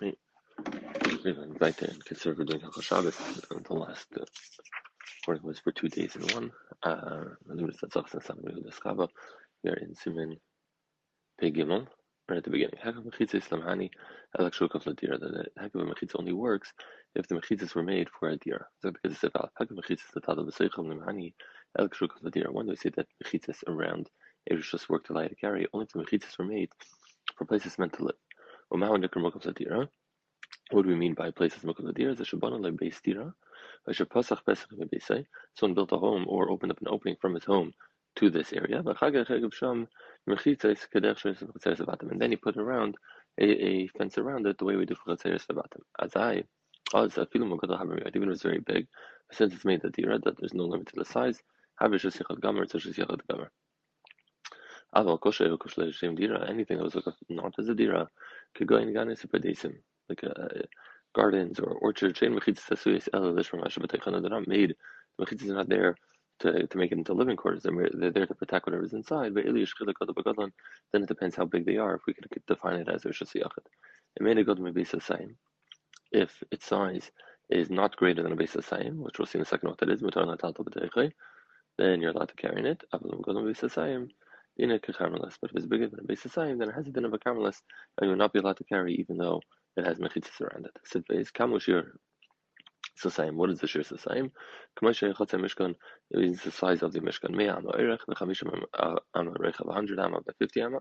We're going to consider we're doing Hilchot Shabbos. The last uh, was for two days in one. Uh, we are in Simen Pegimon, right at the beginning. Hekav Mechitza Islamhani Elak Shukaf Ladira. The Hekav Mechitza only works if the Mechitzas were made for a deer. So because it's about Hekav Mechitza the Tada B'Seichel Limhani Elak Shukaf Ladira. When do we say that Mechitzas around just work to light a carry? Only if the Mechitzas were made for places meant to live. What do we mean by places Mukal Adira? The Shabana Le Beis Dira. Someone built a home or opened up an opening from his home to this area. And then he put around a, a fence around it the way we do for Vabatim. As I, as I feel even if it's very big, since it's made the dira that there's no limit to the size, Havish Yichad Gamer, it's Yichad Gamer. Aval kosher kosher shem dira. Anything that was not as a dira in ganis pedesim, like uh, gardens or orchards. Shein mechitzas asuyis ela lishram hashabataychana. They're not made. The mechitzas are not there to, to make it into living quarters. They're, they're there to protect whatever's inside. But then it depends how big they are. If we could define it as a shasiyachid. It made a good mebisa sayim. If its size is not greater than a base sayim, which we'll see in a second what that is, then you're allowed to carry it in a Karmelis. But if it's bigger than a base sign, then it has a din of a Karmelis, and you will not be allowed to carry even though it has mechitzas around it. Sit base, kamushir Sasayim. What is the shir Sasayim? Kamashir Chatzah Mishkan is the size of the Mishkan. Mea Amma Erech, the Chamishim Amma of 100 Amma by 50 Amma.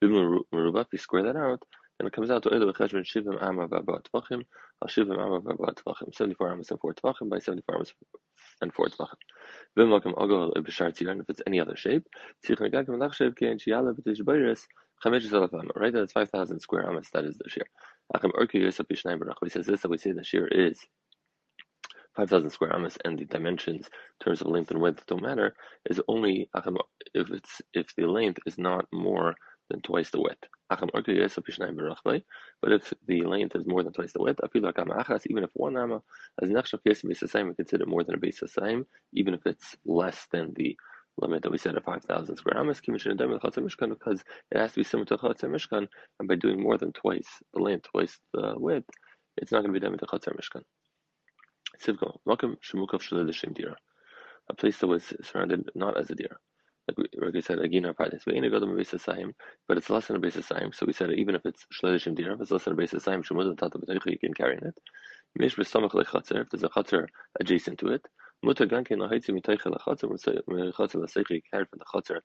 Bim Meruba, if you square that out, then it comes out to Elu Cheshvan Shivim Amma Vaba Tvachim, Al Shivim Amma Vaba Tvachim. 74 Ammas and 4 Tvachim by 74 Ammas and 4 Tvachim. V'makom agol b'shar tzion, if it's any other shape, tzich megakim lachshev kein shiala b'tish bayris, chamesh alaf right? That's 5,000 square amas, that is the shear. Achim urki yosef b'shnayim barach, he says this, that we say the shear is 5,000 square amas, and the dimensions in terms of length and width don't matter, is only if it's if the length is not more than twice the width. But if the length is more than twice the width, even if one amma as nechshav kesem base the same, we consider more than a base the same, even if it's less than the limit that we said of 5,000 square amas, because it has to be similar to chatzar mishkan, and by doing more than twice the length, twice the width, it's not going to be with the chatzar mishkan. Welcome shemukov shalil dira, a place that was surrounded not as a dira like we said. We ain't go to basis saim, but it's less than a basis saim. So we said even if it's shledishim dira, if it's less than a basis saim, shemud tata b'teichu, you can carry in it. Mish b'samach lechatzer, if there's a chatzer adjacent to it, mutar gankin lahaitzi miteicha lechatzer, chatzer l'seichi, you carry from the chatzer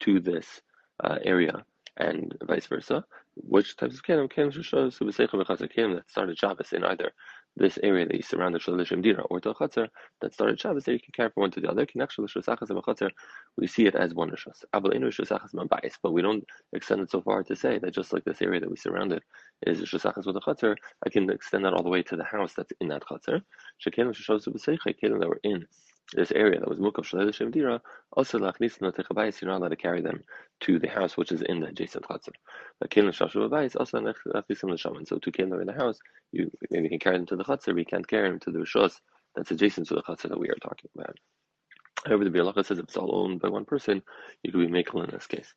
to this uh, area, and vice versa. Which types of? Kelim shushoz, so b'seicha v'chatzer kelim that started Shabbos in either this area that you surround the Shalishim Dira or the Chatzar that started Shabbos, there you can carry from one to the other. We see it as one Rishos. But we don't extend it so far to say that just like this area that we surrounded is Shosachas with a Chatzar, I can extend that all the way to the house that's in that Chatzar. Shekelim Shoshos that were in this area that was Mukav Shalishim Dira, also Lachnis Notechabayis, you're not allowed to carry them to the house which is in the adjacent Chatzar. Kelim Shashu Bayis, also Lachnisim L'Shaman. So two Kelim in the house, you maybe can carry them to the Chatzar, but you can't carry them to the Rishos that's adjacent to the Chatzar that we are talking about. However, the Bialacha says if it's all owned by one person, you could be Mekel in this case.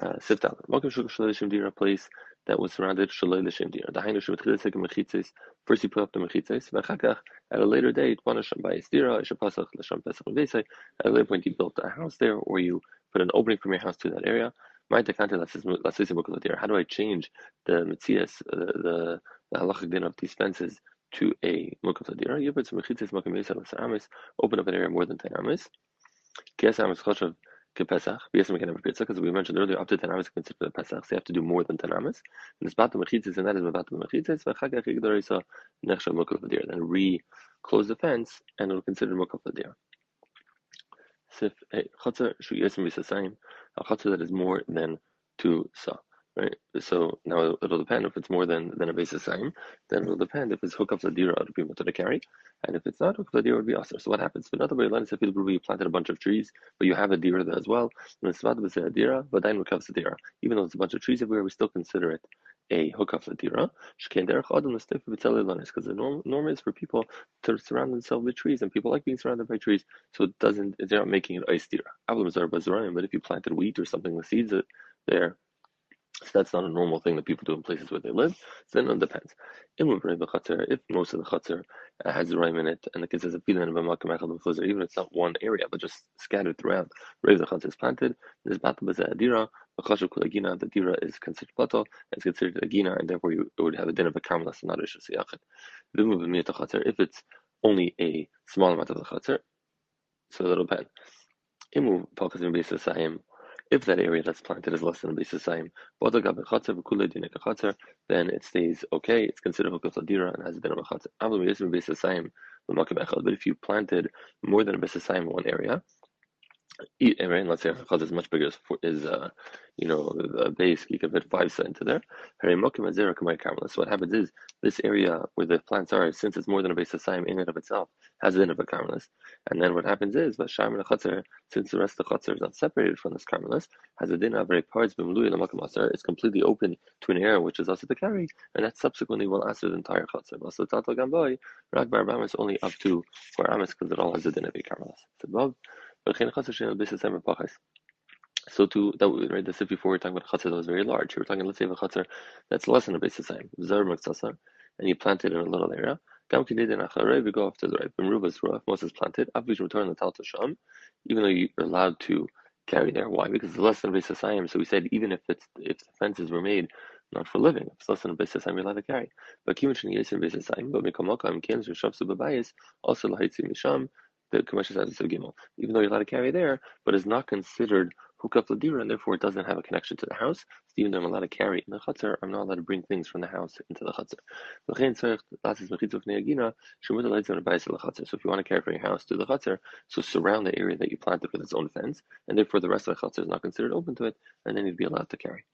Uh, Siftal. Mokim Shuk Shalishim Dira place that was surrounded Shalay L'Shem Dira. The Hainu Shem Tchilas Hekem Mechitzes. First you put up the Mechitzes. V'chakach, at a later date, one Hashem Bayis Dira, Isha Pasach L'Shem Pesach L'Vesei. At a later point, you built a house there, or you put an opening from your house to that area. How do I change the mitzias, the the halachic din of these fences to a mukaf ladira? You put some mechitzes makam yisrael amis, open up an area more than ten amis. Kias amis choshav kepesach. Yes, we can have a pizza because we mentioned earlier up to ten amis considered the pesach. So you have to do more than ten amis. And it's batam mechitzes, and that is batam mechitzes. V'chagach yigdorisa nechshav mukaf ladira. Then re-close the fence, and it'll consider mukaf ladira. Sif eh, chotzer shu yesim same a chatzah that is more than two sa. Right. So now it'll depend if it's more than than a basis sign, then it'll depend if it's hook up the dira to be able to carry, and if it's not hook up the dira would be aser. So what happens? But another way, let's say you planted a bunch of trees, but you have a dira there as well. And it's about to say a dira, but then the dira. Even though it's a bunch of trees everywhere, we still consider it a hook up the dira. Because the norm, norm is for people to surround themselves with trees, and people like being surrounded by trees, so it doesn't. They're not making it ice dira. But if you planted wheat or something with seeds there So that's not a normal thing that people do in places where they live. So then it depends. If most of the chutzner has the rhyme in it, and the kid says even if it's not one area but just scattered throughout, the chutzner is planted. There's battle a dira. The dira is considered plato. It's considered a gina, and therefore you would have a din of a karmelis and not a shasiyachet. If it's only a small amount of the chutzner, so that'll depend. Imu palkasim beisasayim if that area that's planted is less than time, then it stays okay. It's considered hukaf ladira and has of a time. But if you planted more than a time in one area, and let's say a is much bigger is uh, you know the base, you can fit five cent into there. So what happens is this area where the plants are, since it's more than a base of time in and of itself, has a din of a karmelis. And then what happens is since the rest of the Chatzar is not separated from this karmelis, has a din of very parts It's completely open to an area which is also the carry, and that subsequently will answer the entire Chatzar. So Tatal Gamboy, Rag Bar is only up to Bar Amas because it all has a din of a karmelis. So to that we read this before we are talking about a chatzar that was very large. We are talking let's say a chatzar that's less than a basis time, and you plant it in a little area. We go to the right. When Ruva's roof, Moses planted. Return the even though you're allowed to carry there. Why? Because it's less than a basis time. So we said even if it's if the fences were made not for living, if it's less than a basis time, you're allowed to carry. But kimin sheni yesim basis time, but mikomakam kins rishavsu babayis also lahitzi misham the commercial side of Gimel, even though you're allowed to carry there, but is not considered hukaf ladira, and therefore it doesn't have a connection to the house. So even though I'm allowed to carry in the chutzner, I'm not allowed to bring things from the house into the chutzner. So if you want to carry from your house to the chutzner, so surround the area that you planted with its own fence, and therefore the rest of the chutzner is not considered open to it, and then you'd be allowed to carry.